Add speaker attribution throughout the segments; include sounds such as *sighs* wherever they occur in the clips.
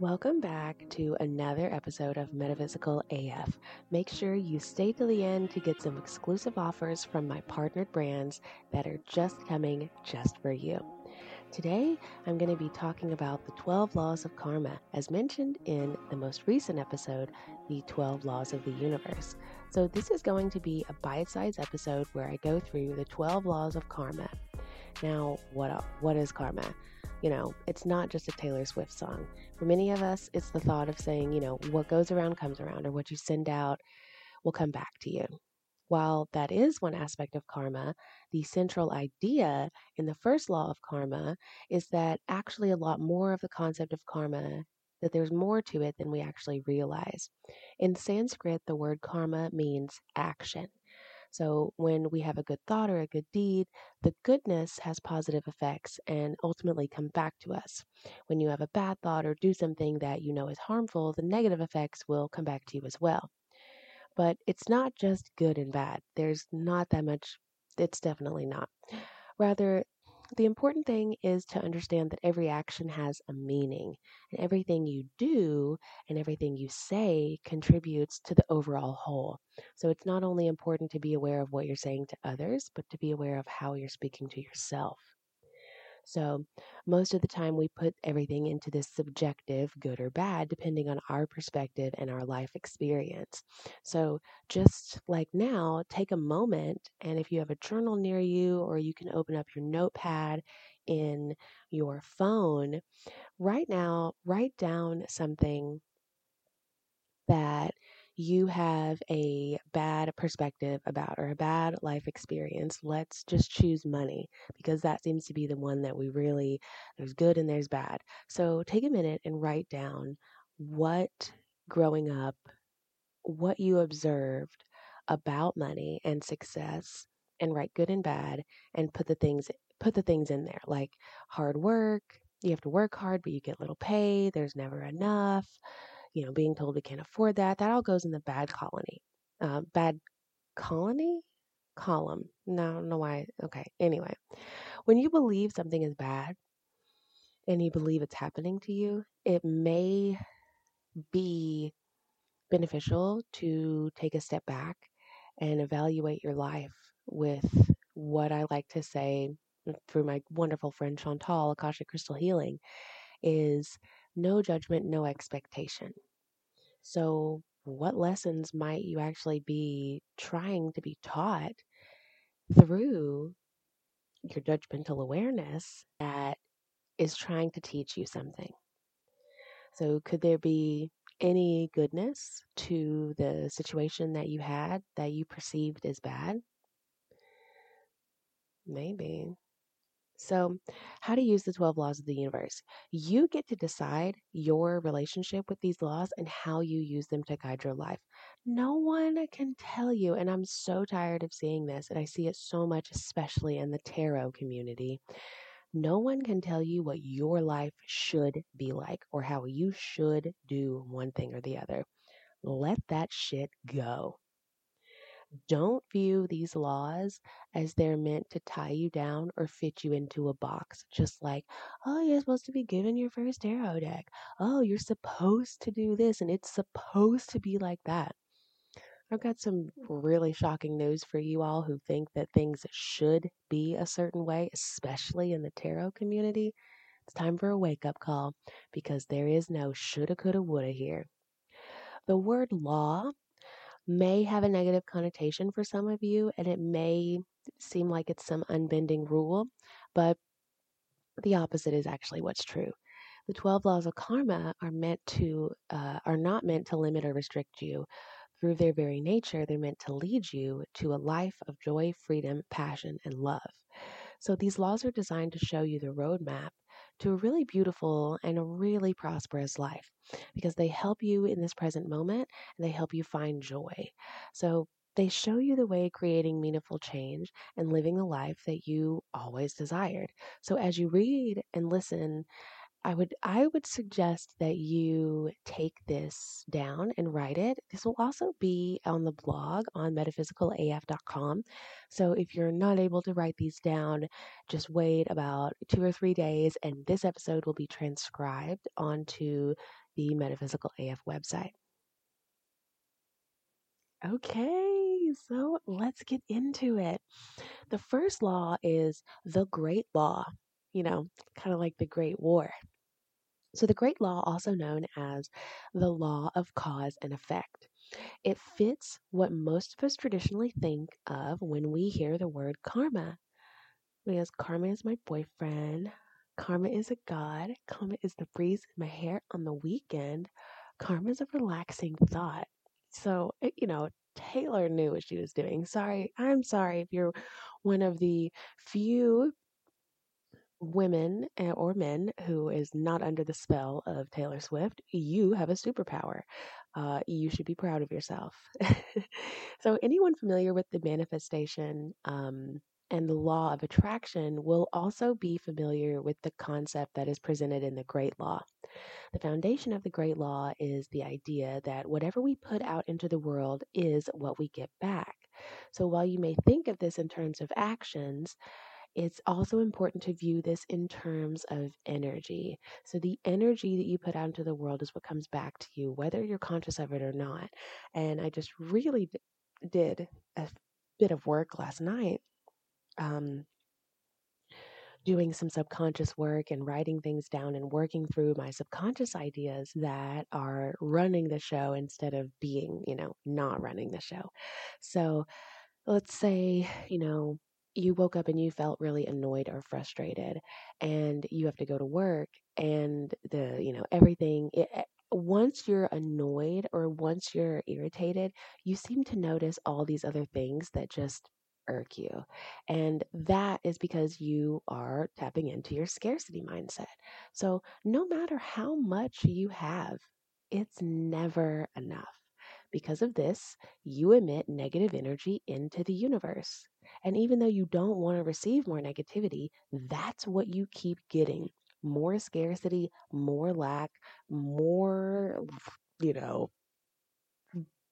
Speaker 1: Welcome back to another episode of Metaphysical AF. Make sure you stay to the end to get some exclusive offers from my partnered brands that are just coming just for you. Today, I'm going to be talking about the 12 laws of karma, as mentioned in the most recent episode, the 12 laws of the universe. So, this is going to be a bite sized episode where I go through the 12 laws of karma. Now, what, uh, what is karma? You know, it's not just a Taylor Swift song. For many of us, it's the thought of saying, you know, what goes around comes around, or what you send out will come back to you. While that is one aspect of karma, the central idea in the first law of karma is that actually a lot more of the concept of karma, that there's more to it than we actually realize. In Sanskrit, the word karma means action. So when we have a good thought or a good deed, the goodness has positive effects and ultimately come back to us. When you have a bad thought or do something that you know is harmful, the negative effects will come back to you as well. But it's not just good and bad. There's not that much, it's definitely not. Rather, the important thing is to understand that every action has a meaning, and everything you do and everything you say contributes to the overall whole. So it's not only important to be aware of what you're saying to others, but to be aware of how you're speaking to yourself. So, most of the time, we put everything into this subjective good or bad, depending on our perspective and our life experience. So, just like now, take a moment, and if you have a journal near you, or you can open up your notepad in your phone, right now, write down something that you have a bad perspective about or a bad life experience, let's just choose money because that seems to be the one that we really, there's good and there's bad. So take a minute and write down what growing up, what you observed about money and success and write good and bad and put the things put the things in there like hard work you have to work hard but you get little pay there's never enough you know, being told we can't afford that. That all goes in the bad colony. Uh, bad colony? Column. No, I don't know why. Okay. Anyway, when you believe something is bad and you believe it's happening to you, it may be beneficial to take a step back and evaluate your life with what I like to say through my wonderful friend Chantal, Akasha Crystal Healing, is no judgment, no expectation. So, what lessons might you actually be trying to be taught through your judgmental awareness that is trying to teach you something? So, could there be any goodness to the situation that you had that you perceived as bad? Maybe. So, how to use the 12 laws of the universe. You get to decide your relationship with these laws and how you use them to guide your life. No one can tell you, and I'm so tired of seeing this, and I see it so much, especially in the tarot community. No one can tell you what your life should be like or how you should do one thing or the other. Let that shit go. Don't view these laws as they're meant to tie you down or fit you into a box. Just like, oh, you're supposed to be given your first tarot deck. Oh, you're supposed to do this and it's supposed to be like that. I've got some really shocking news for you all who think that things should be a certain way, especially in the tarot community. It's time for a wake up call because there is no shoulda, coulda, woulda here. The word law may have a negative connotation for some of you, and it may seem like it's some unbending rule, but the opposite is actually what's true. The 12 laws of karma are meant to, uh, are not meant to limit or restrict you. Through their very nature, they're meant to lead you to a life of joy, freedom, passion, and love. So these laws are designed to show you the roadmap to a really beautiful and a really prosperous life because they help you in this present moment and they help you find joy. So they show you the way creating meaningful change and living the life that you always desired. So as you read and listen I would I would suggest that you take this down and write it. This will also be on the blog on metaphysicalaf.com. So if you're not able to write these down, just wait about 2 or 3 days and this episode will be transcribed onto the Metaphysical AF website. Okay, so let's get into it. The first law is the Great Law, you know, kind of like the Great War. So, the Great Law, also known as the Law of Cause and Effect, it fits what most of us traditionally think of when we hear the word karma. Because karma is my boyfriend, karma is a god, karma is the breeze in my hair on the weekend, karma is a relaxing thought. So, eh, you know, Taylor knew what she was doing. Sorry, I'm sorry if you're one of the few women eh, or men who is not under the spell of Taylor Swift. You have a superpower. Uh, you should be proud of yourself. *laughs* so, anyone familiar with the manifestation um, and the law of attraction will also be familiar with the concept that is presented in the Great Law. The foundation of the Great Law is the idea that whatever we put out into the world is what we get back. So while you may think of this in terms of actions, it's also important to view this in terms of energy. So, the energy that you put out into the world is what comes back to you, whether you're conscious of it or not. And I just really d- did a bit of work last night um, doing some subconscious work and writing things down and working through my subconscious ideas that are running the show instead of being, you know, not running the show. So let's say, you know, you woke up and you felt really annoyed or frustrated and you have to go to work and the, you know, everything it, eh, once you're annoyed or once you're irritated, you seem to notice all these other things that just irk you. And that is because you are tapping into your scarcity mindset. So, no matter how much you have, it's never enough. Because of this, you emit negative energy into the universe. And even though you don't want to receive more negativity, that's what you keep getting more scarcity, more lack, more, you know,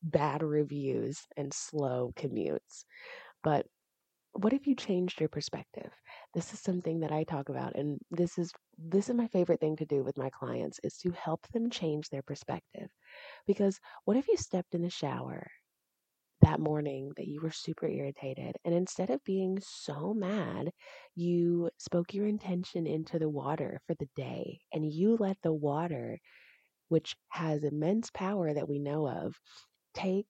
Speaker 1: bad reviews and slow commutes. But what if you changed your perspective? This is something that I talk about and this is this is my favorite thing to do with my clients is to help them change their perspective. Because what if you stepped in the shower that morning that you were super irritated and instead of being so mad, you spoke your intention into the water for the day and you let the water which has immense power that we know of take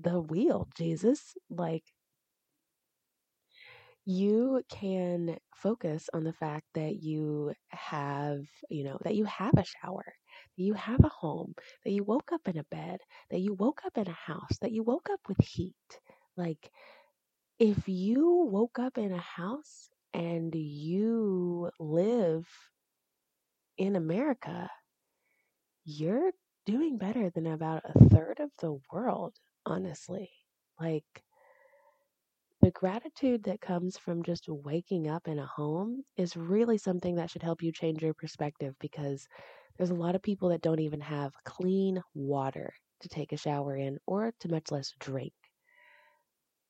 Speaker 1: the wheel, Jesus. Like, you can focus on the fact that you have, you know, that you have a shower, you have a home, that you woke up in a bed, that you woke up in a house, that you woke up with heat. Like, if you woke up in a house and you live in America, you're doing better than about a third of the world, honestly. Like, the gratitude that comes from just waking up in a home is really something that should help you change your perspective because there's a lot of people that don't even have clean water to take a shower in or to much less drink.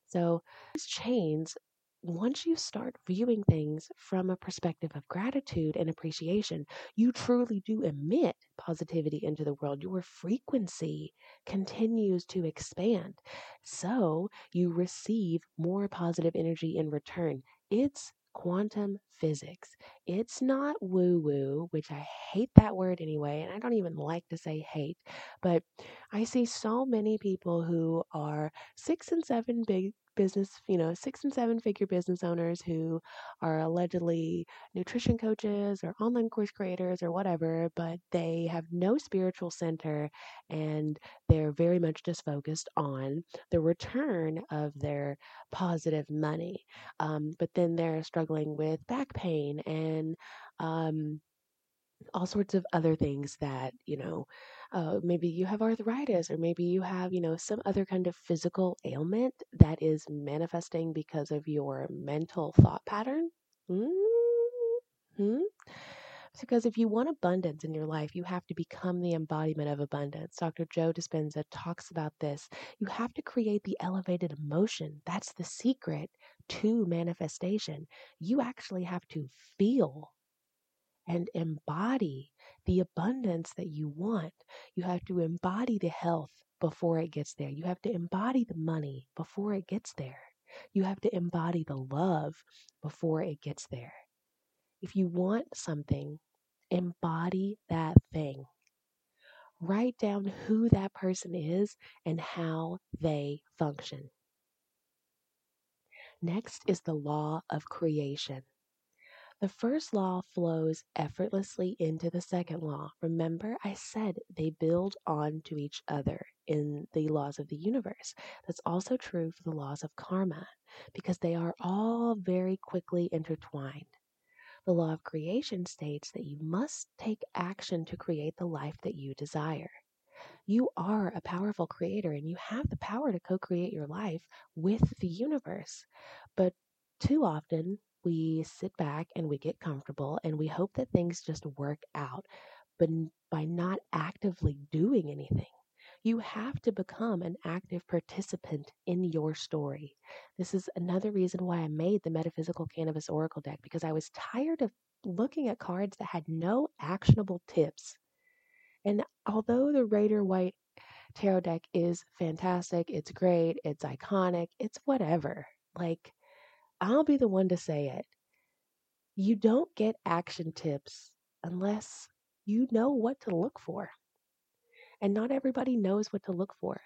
Speaker 1: So, these chains once you start viewing things from a perspective of gratitude and appreciation, you truly do emit positivity into the world. Your frequency continues to expand. So you receive more positive energy in return. It's quantum physics. It's not woo woo, which I hate that word anyway, and I don't even like to say hate, but I see so many people who are six and seven big business, you know, six and seven figure business owners who are allegedly nutrition coaches or online course creators or whatever, but they have no spiritual center and they're very much just focused on the return of their positive money. Um, but then they're struggling with back pain and um, all sorts of other things that, you know, uh, maybe you have arthritis or maybe you have you know some other kind of physical ailment that is manifesting because of your mental thought pattern mm-hmm. because if you want abundance in your life, you have to become the embodiment of abundance. Dr. Joe Dispenza talks about this. You have to create the elevated emotion. That's the secret to manifestation. You actually have to feel and embody the abundance that you want. You have to embody the health before it gets there. You have to embody the money before it gets there. You have to embody the love before it gets there. If you want something, embody that thing. Write down who that person is and how they function. Next is the law of creation. The first law flows effortlessly into the second law. Remember, I said they build on to each other in the laws of the universe. That's also true for the laws of karma because they are all very quickly intertwined. The law of creation states that you must take action to create the life that you desire. You are a powerful creator and you have the power to co create your life with the universe. But too often, we sit back and we get comfortable and we hope that things just work out. But by not actively doing anything, you have to become an active participant in your story. This is another reason why I made the Metaphysical Cannabis Oracle deck because I was tired of looking at cards that had no actionable tips. And although the Rider-Waite tarot deck is fantastic, it's great, it's iconic, it's whatever. Like, I'll be the one to say it. You don't get action tips unless you know what to look for. And not everybody knows what to look for.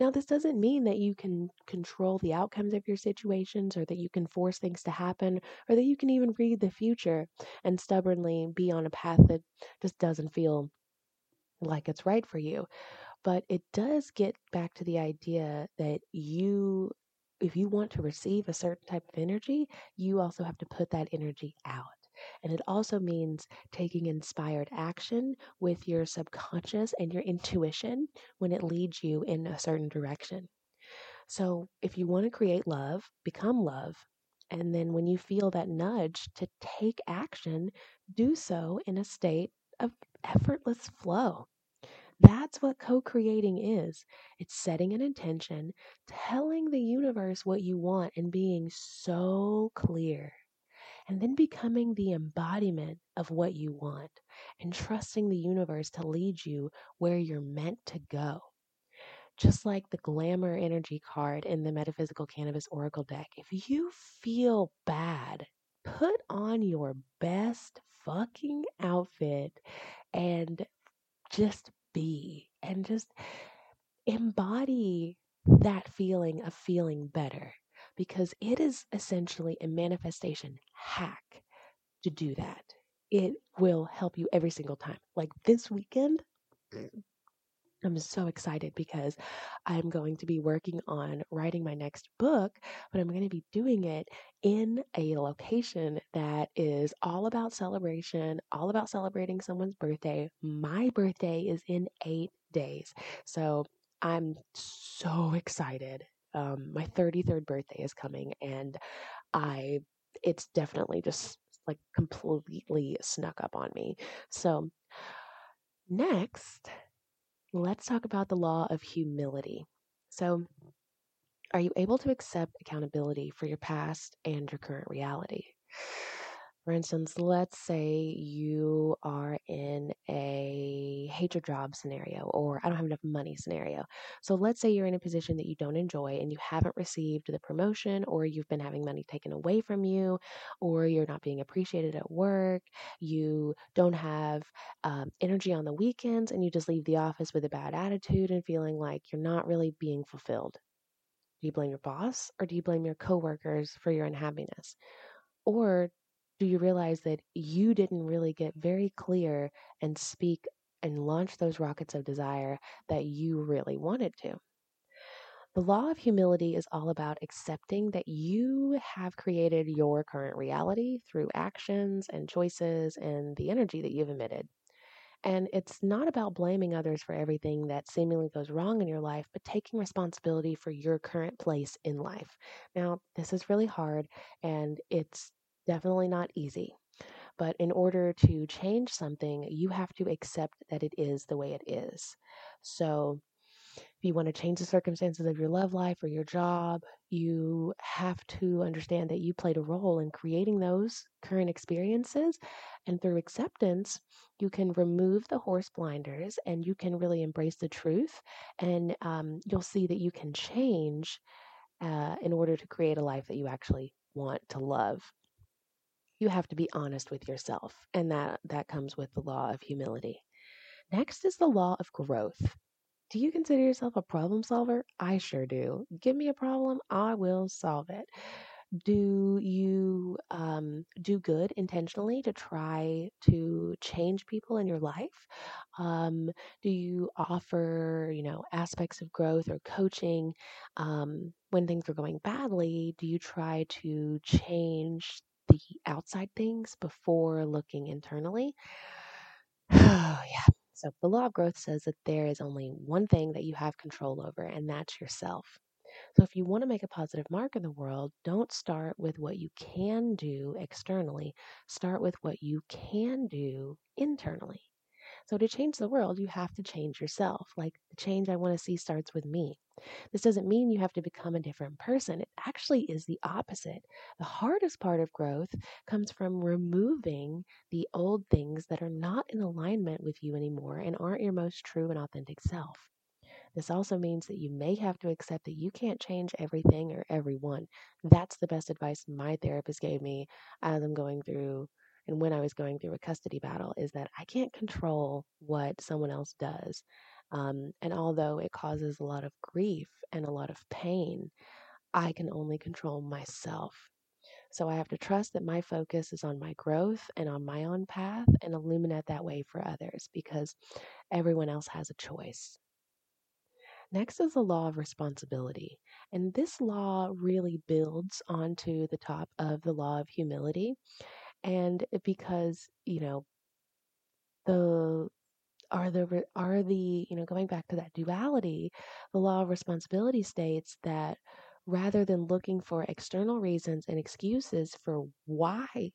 Speaker 1: Now, this doesn't mean that you can control the outcomes of your situations or that you can force things to happen or that you can even read the future and stubbornly be on a path that just doesn't feel like it's right for you. But it does get back to the idea that you if you want to receive a certain type of energy, you also have to put that energy out. And it also means taking inspired action with your subconscious and your intuition when it leads you in a certain direction. So, if you want to create love, become love. And then when you feel that nudge to take action, do so in a state of effortless flow. That's what co creating is it's setting an intention, telling the universe what you want, and being so clear. And then becoming the embodiment of what you want and trusting the universe to lead you where you're meant to go. Just like the glamour energy card in the Metaphysical Cannabis Oracle deck, if you feel bad, put on your best fucking outfit and just be and just embody that feeling of feeling better because it is essentially a manifestation hack to do that. It will help you every single time. Like this weekend, mm. I'm so excited because I'm going to be working on writing my next book, but I'm going to be doing it in a location that is all about celebration, all about celebrating someone's birthday. My birthday is in eight days. So I'm so excited. Um, my 33rd birthday is coming, and I, it's definitely just like completely snuck up on me. So, next, let's talk about the law of humility. So, are you able to accept accountability for your past and your current reality? For instance, let's say you are in a hate your job scenario or I don't have enough money scenario. So let's say you're in a position that you don't enjoy and you haven't received the promotion or you've been having money taken away from you or you're not being appreciated at work. You don't have um, energy on the weekends and you just leave the office with a bad attitude and feeling like you're not really being fulfilled. Do you blame your boss or do you blame your coworkers for your unhappiness? Or do you realize that you didn't really get very clear and speak and launch those rockets of desire that you really wanted to? The law of humility is all about accepting that you have created your current reality through actions and choices and the energy that you've emitted. And it's not about blaming others for everything that seemingly goes wrong in your life, but taking responsibility for your current place in life. Now, this is really hard and it's definitely not easy. But in order to change something, you have to accept that it is the way it is. So if you want to change the circumstances of your love life or your job, you have to understand that you played a role in creating those current experiences. And through acceptance, you can remove the horse blinders and you can really embrace the truth. And um, you'll see that you can change uh, in order to create a life that you actually want to love. You have to be honest with yourself, and that, that comes with the law of humility. Next is the law of growth. Do you consider yourself a problem solver? I sure do. Give me a problem, I will solve it. Do you um, do good intentionally to try to change people in your life? Um, do you offer, you know, aspects of growth or coaching um, when things are going badly? Do you try to change the outside things before looking internally? *sighs* Oh, yeah. So the law of growth says that there is only one thing that you have control over, and that's yourself. So if you want to make a positive mark in the world, don't start with what you can do externally. Start with what you can do internally. So to change the world, you have to change yourself. Like the change I want to see starts with me. This doesn't mean you have to become a different person. It actually is the opposite. The hardest part of growth comes from removing the old things that are not in alignment with you anymore and aren't your most true and authentic self. This also means that you may have to accept that you can't change everything or everyone. That's the best advice my therapist gave me as I'm going through and when I was going through a custody battle is that I can't control what someone else does. Um, and although it causes a lot of grief and a lot of pain, I can only control myself. So I have to trust that my focus is on my growth and on my own path and illuminate that way for others because everyone else has a choice. Next is the law of responsibility. And this law really builds onto the top of the law of humility. And because, you know, the are the are the you know going back to that duality the law of responsibility states that rather than looking for external reasons and excuses for why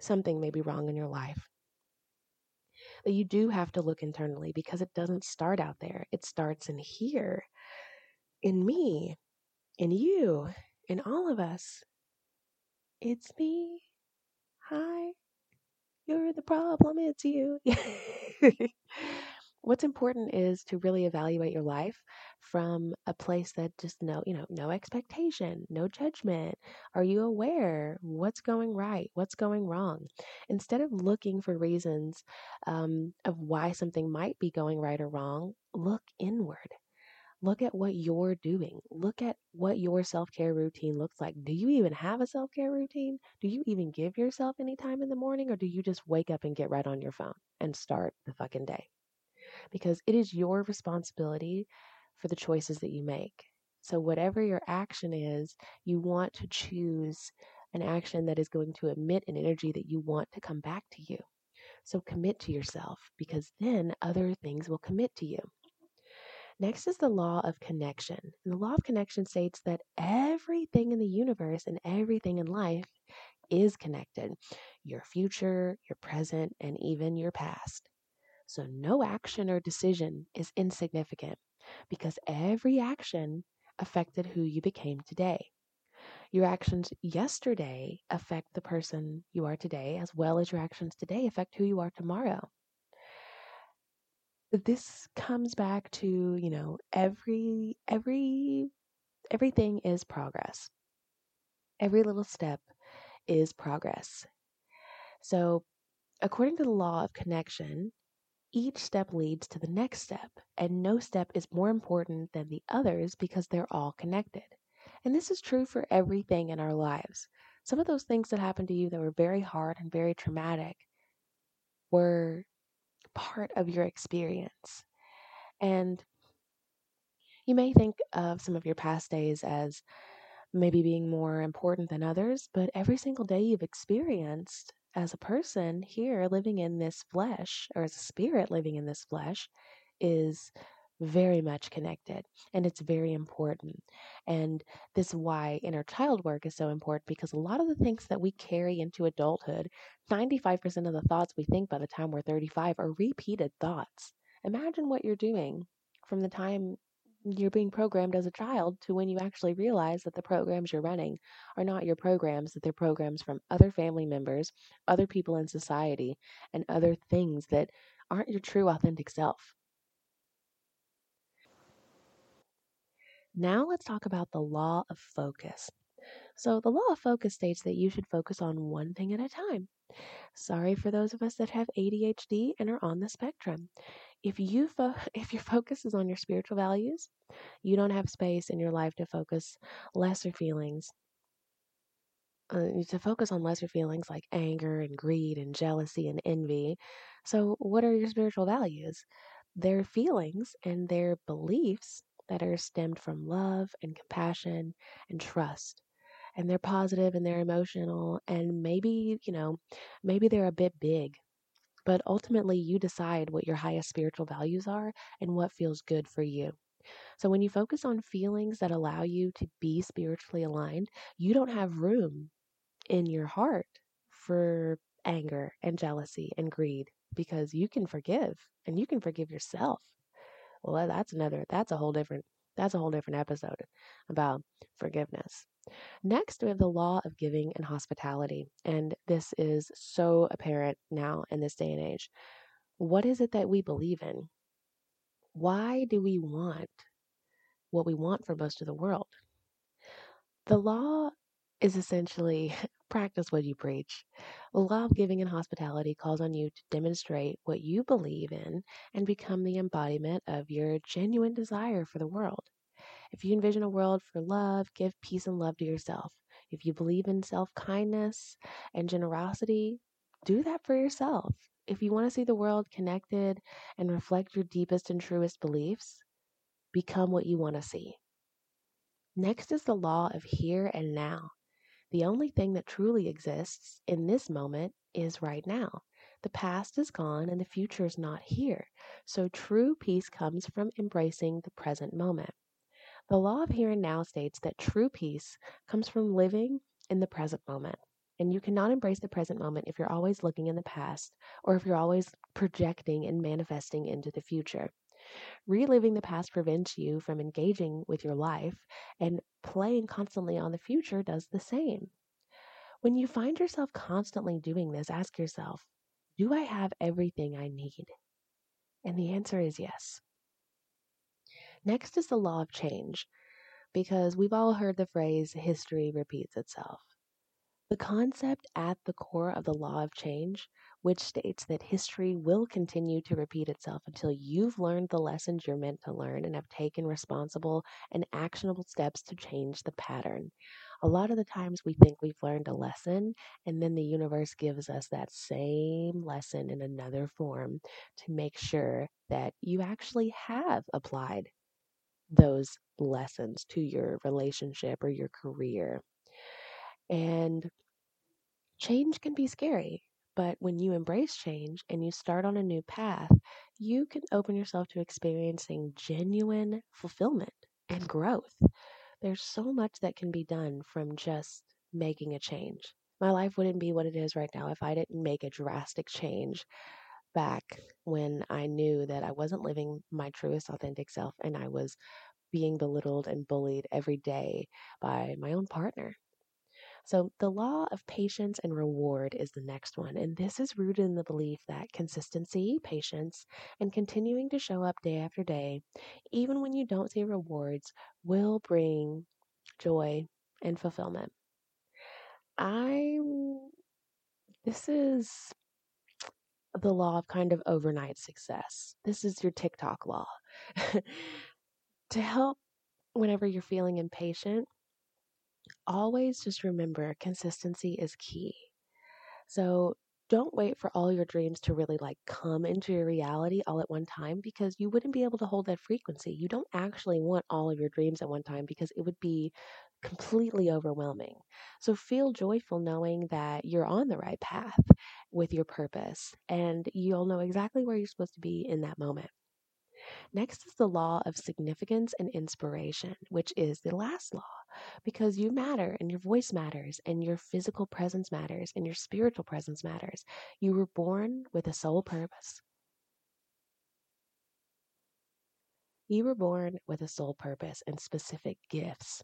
Speaker 1: something may be wrong in your life that you do have to look internally because it doesn't start out there. It starts in here in me in you in all of us. It's me. Hi. You're the problem, it's you. *laughs* *laughs* What's important is to really evaluate your life from a place that just no, you know, no expectation, no judgment. Are you aware what's going right, what's going wrong? Instead of looking for reasons um, of why something might be going right or wrong, look inward look at what you're doing. Look at what your self care routine looks like. Do you even have a self care routine? Do you even give yourself any time in the morning, or do you just wake up and get right on your phone and start the fucking day? Because it is your responsibility for the choices that you make. So, whatever your action is, you want to choose an action that is going to emit an energy that you want to come back to you. So, commit to yourself because then other things will commit to you. Next is the law of connection. And the law of connection states that everything in the universe and everything in life is connected your future, your present, and even your past. So no action or decision is insignificant because every action affected who you became today. Your actions yesterday affect the person you are today, as well as your actions today affect who you are tomorrow this comes back to you know every every everything is progress. Every little step is progress. So according to the law of connection each step leads to the next step and no step is more important than the others because they're all connected. And this is true for everything in our lives. Some of those things that happened to you that were very hard and very traumatic were part of your experience. And you may think of some of your past days as maybe being more important than others, but every single day you've experienced as a person here living in this flesh, or as a spirit living in this flesh, is very much connected and it's very important. And this is why inner child work is so important because a lot of the things that we carry into adulthood, 95% of the thoughts we think by the time we're 35 are repeated thoughts. Imagine what you're doing from the time you're being programmed as a child to when you actually realize that the programs you're running are not your programs, that they're programs from other family members, other people in society, and other things that aren't your true authentic self. Now let's talk about the law of focus. So, the law of focus states that you should focus on one thing at a time. Sorry for those of us that have ADHD and are on the spectrum. If you fo- *laughs* if your focus is on your spiritual values, you don't have space in your life to focus lesser feelings. Uh, to focus on lesser feelings like anger and greed and jealousy and envy. So, what are your spiritual values? They're feelings and they're beliefs that are stemmed from love and compassion and trust. And they're positive and they're emotional and maybe, you know, maybe they're a bit big. But ultimately, you decide what your highest spiritual values are and what feels good for you. So, when you focus on feelings that allow you to be spiritually aligned, you don't have room in your heart for anger and jealousy and greed because you can forgive and you can forgive yourself. Well, that's another, that's a whole different, that's a whole different episode about forgiveness. Next, we have the law of giving and hospitality. And this is so apparent now in this day and age. What is it that we believe in? Why do we want what we want for most of the world? The law is essentially *laughs* practice what you preach. The law of giving and hospitality calls on you to demonstrate what you believe in and become the embodiment of your genuine desire for the world. If you envision a world for love, give peace and love to yourself. If you believe in self kindness and generosity, do that for yourself. If you want to see the world connected and reflect your deepest and truest beliefs, become what you want to see. Next is the law of here and now. The only thing that truly exists in this moment is right now. The past is gone and the future is not here. So true peace comes from embracing the present moment. The law of here and now states that true peace comes from living in the present moment. And you cannot embrace the present moment if you're always looking in the past or if you're always projecting and manifesting into the future. Reliving the past prevents you from engaging with your life, and playing constantly on the future does the same. When you find yourself constantly doing this, ask yourself, do I have everything I need? And the answer is yes. Next is the law of change, because we've all heard the phrase history repeats itself. The concept at the core of the law of change, which states that history will continue to repeat itself until you've learned the lessons you're meant to learn and have taken responsible and actionable steps to change the pattern. A lot of the times we think we've learned a lesson, and then the universe gives us that same lesson in another form to make sure that you actually have applied those lessons to your relationship or your career. And change can be scary, but when you embrace change and you start on a new path, you can open yourself to experiencing genuine fulfillment and growth. There's so much that can be done from just making a change. My life wouldn't be what it is right now if I didn't make a drastic change back when I knew that I wasn't living my truest authentic self and I was being belittled and bullied every day by my own partner. So, the law of patience and reward is the next one. And this is rooted in the belief that consistency, patience, and continuing to show up day after day, even when you don't see rewards, will bring joy and fulfillment. I, this is the law of kind of overnight success. This is your TikTok law. *laughs* to help whenever you're feeling impatient, always just remember consistency is key. So don't wait for all your dreams to really like come into your reality all at one time because you wouldn't be able to hold that frequency. You don't actually want all of your dreams at one time because it would be completely overwhelming. So feel joyful knowing that you're on the right path with your purpose and you'll know exactly where you're supposed to be in that moment. Next is the law of significance and inspiration, which is the last law, because you matter and your voice matters and your physical presence matters and your spiritual presence matters. You were born with a sole purpose. You were born with a sole purpose and specific gifts.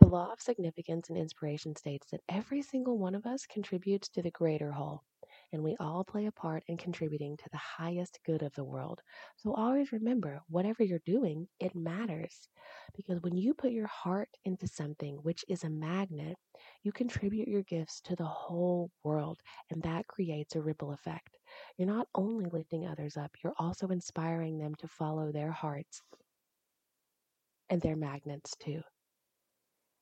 Speaker 1: The law of significance and inspiration states that every single one of us contributes to the greater whole and we all play a part in contributing to the highest good of the world. So always remember, whatever you're doing, it matters. Because when you put your heart into something, which is a magnet, you contribute your gifts to the whole world, and that creates a ripple effect. You're not only lifting others up, you're also inspiring them to follow their hearts and their magnets too.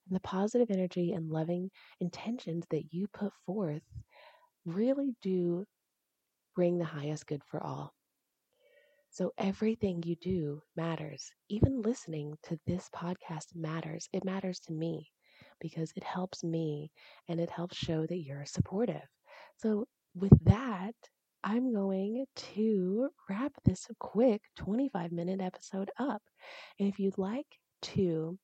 Speaker 1: And the positive energy and loving intentions that you put forth really do bring the highest good for all. So everything you do matters. Even listening to this podcast matters. It matters to me because it helps me and it helps show that you're supportive. So, with that, I'm going to wrap this quick 25 minute episode up. And if you'd like to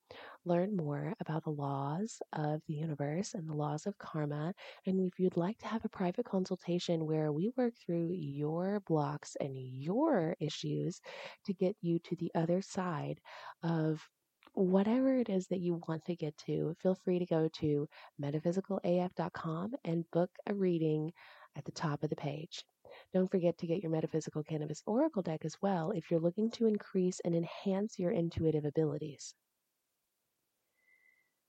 Speaker 1: learn more about the laws of the universe and the laws of karma. And if you'd like to have a private consultation where we work through your blocks and your issues to get you to the other side of whatever it is that you want to get to, feel free to go to metaphysicalaf.com and book a reading at the top of the page. Don't forget to get your Metaphysical Cannabis Oracle deck as well if you're looking to increase and enhance your intuitive abilities.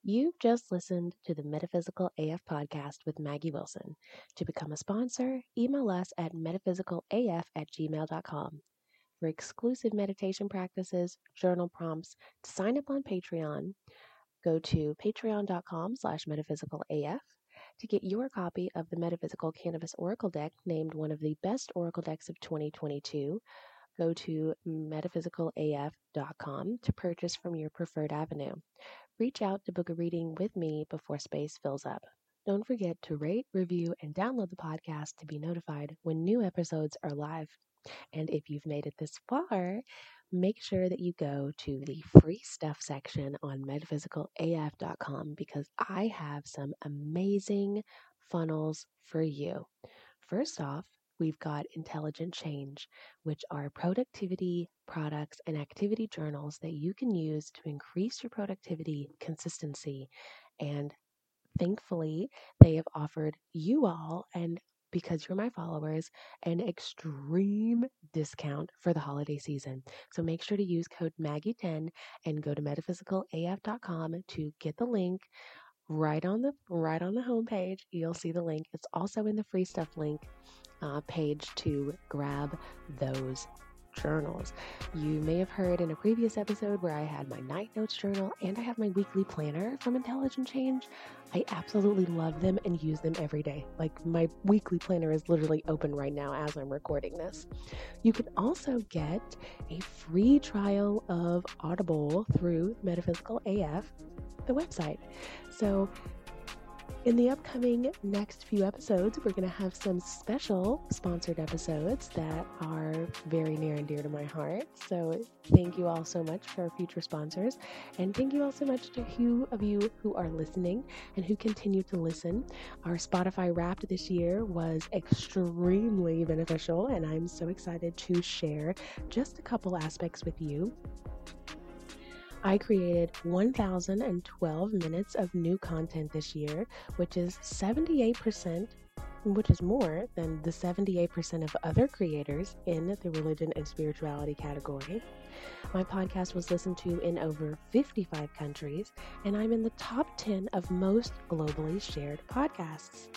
Speaker 1: You've just listened to the Metaphysical AF podcast with Maggie Wilson. To become a sponsor, email us at metaphysicalaf at gmail.com. For exclusive meditation practices, journal prompts, to sign up on Patreon, go to patreon.com slash metaphysicalaf. To get your copy of the Metaphysical Cannabis Oracle deck, named one of the best Oracle decks of 2022, go to metaphysicalaf.com to purchase from your preferred avenue. Reach out to book a reading with me before space fills up. Don't forget to rate, review, and download the podcast to be notified when new episodes are live. And if you've made it this far, make sure that you go to the free stuff section on metaphysicalaf.com because I have some amazing funnels for you. First off, we've got Intelligent Change, which are productivity products and activity journals that you can use to increase your productivity, consistency, and thankfully, they have offered you all and because you're my followers, an extreme discount for the holiday season. So make sure to use code Maggie10 and go to metaphysicalaf.com to get the link right on the right on the homepage. You'll see the link. It's also in the free stuff link uh, page to grab those journals. You may have heard in a previous episode where I had my night notes journal and I have my weekly planner from Intelligent Change. I absolutely love them and use them every day. Like my weekly planner is literally open right now as I'm recording this. You can also get a free trial of Audible through Metaphysical AF, the website. So in the upcoming next few episodes, we're going to have some special sponsored episodes that are very near and dear to my heart. So, thank you all so much for our future sponsors. And thank you all so much to who of you who are listening and who continue to listen. Our Spotify Wrapped this year was extremely beneficial, and I'm so excited to share just a couple aspects with you. I created 1,012 minutes of new content this year, which is 78%, which is more than the 78% of other creators in the religion and spirituality category. My podcast was listened to in over 55 countries, and I'm in the top 10 of most globally shared podcasts.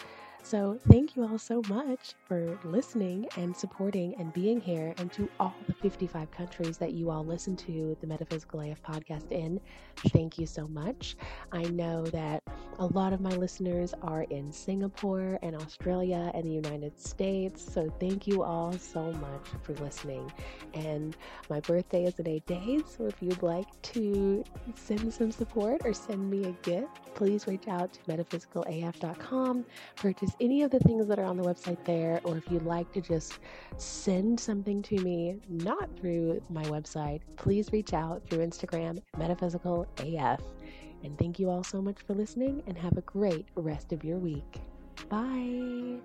Speaker 1: So, thank you all so much for listening and supporting and being here, and to all the 55 countries that you all listen to the Metaphysical AF podcast in. Thank you so much. I know that A lot of my listeners are in Singapore and Australia and the United States. So thank you all so much for listening. And my birthday is in eight days. So if you'd like to send some support or send me a gift, please reach out to metaphysicalaf.com. Purchase any of the things that are on the website there. Or if you'd like to just send something to me, not through my website, please reach out through Instagram, metaphysicalaf. And thank you all so much for listening and have a great rest of your week. Bye.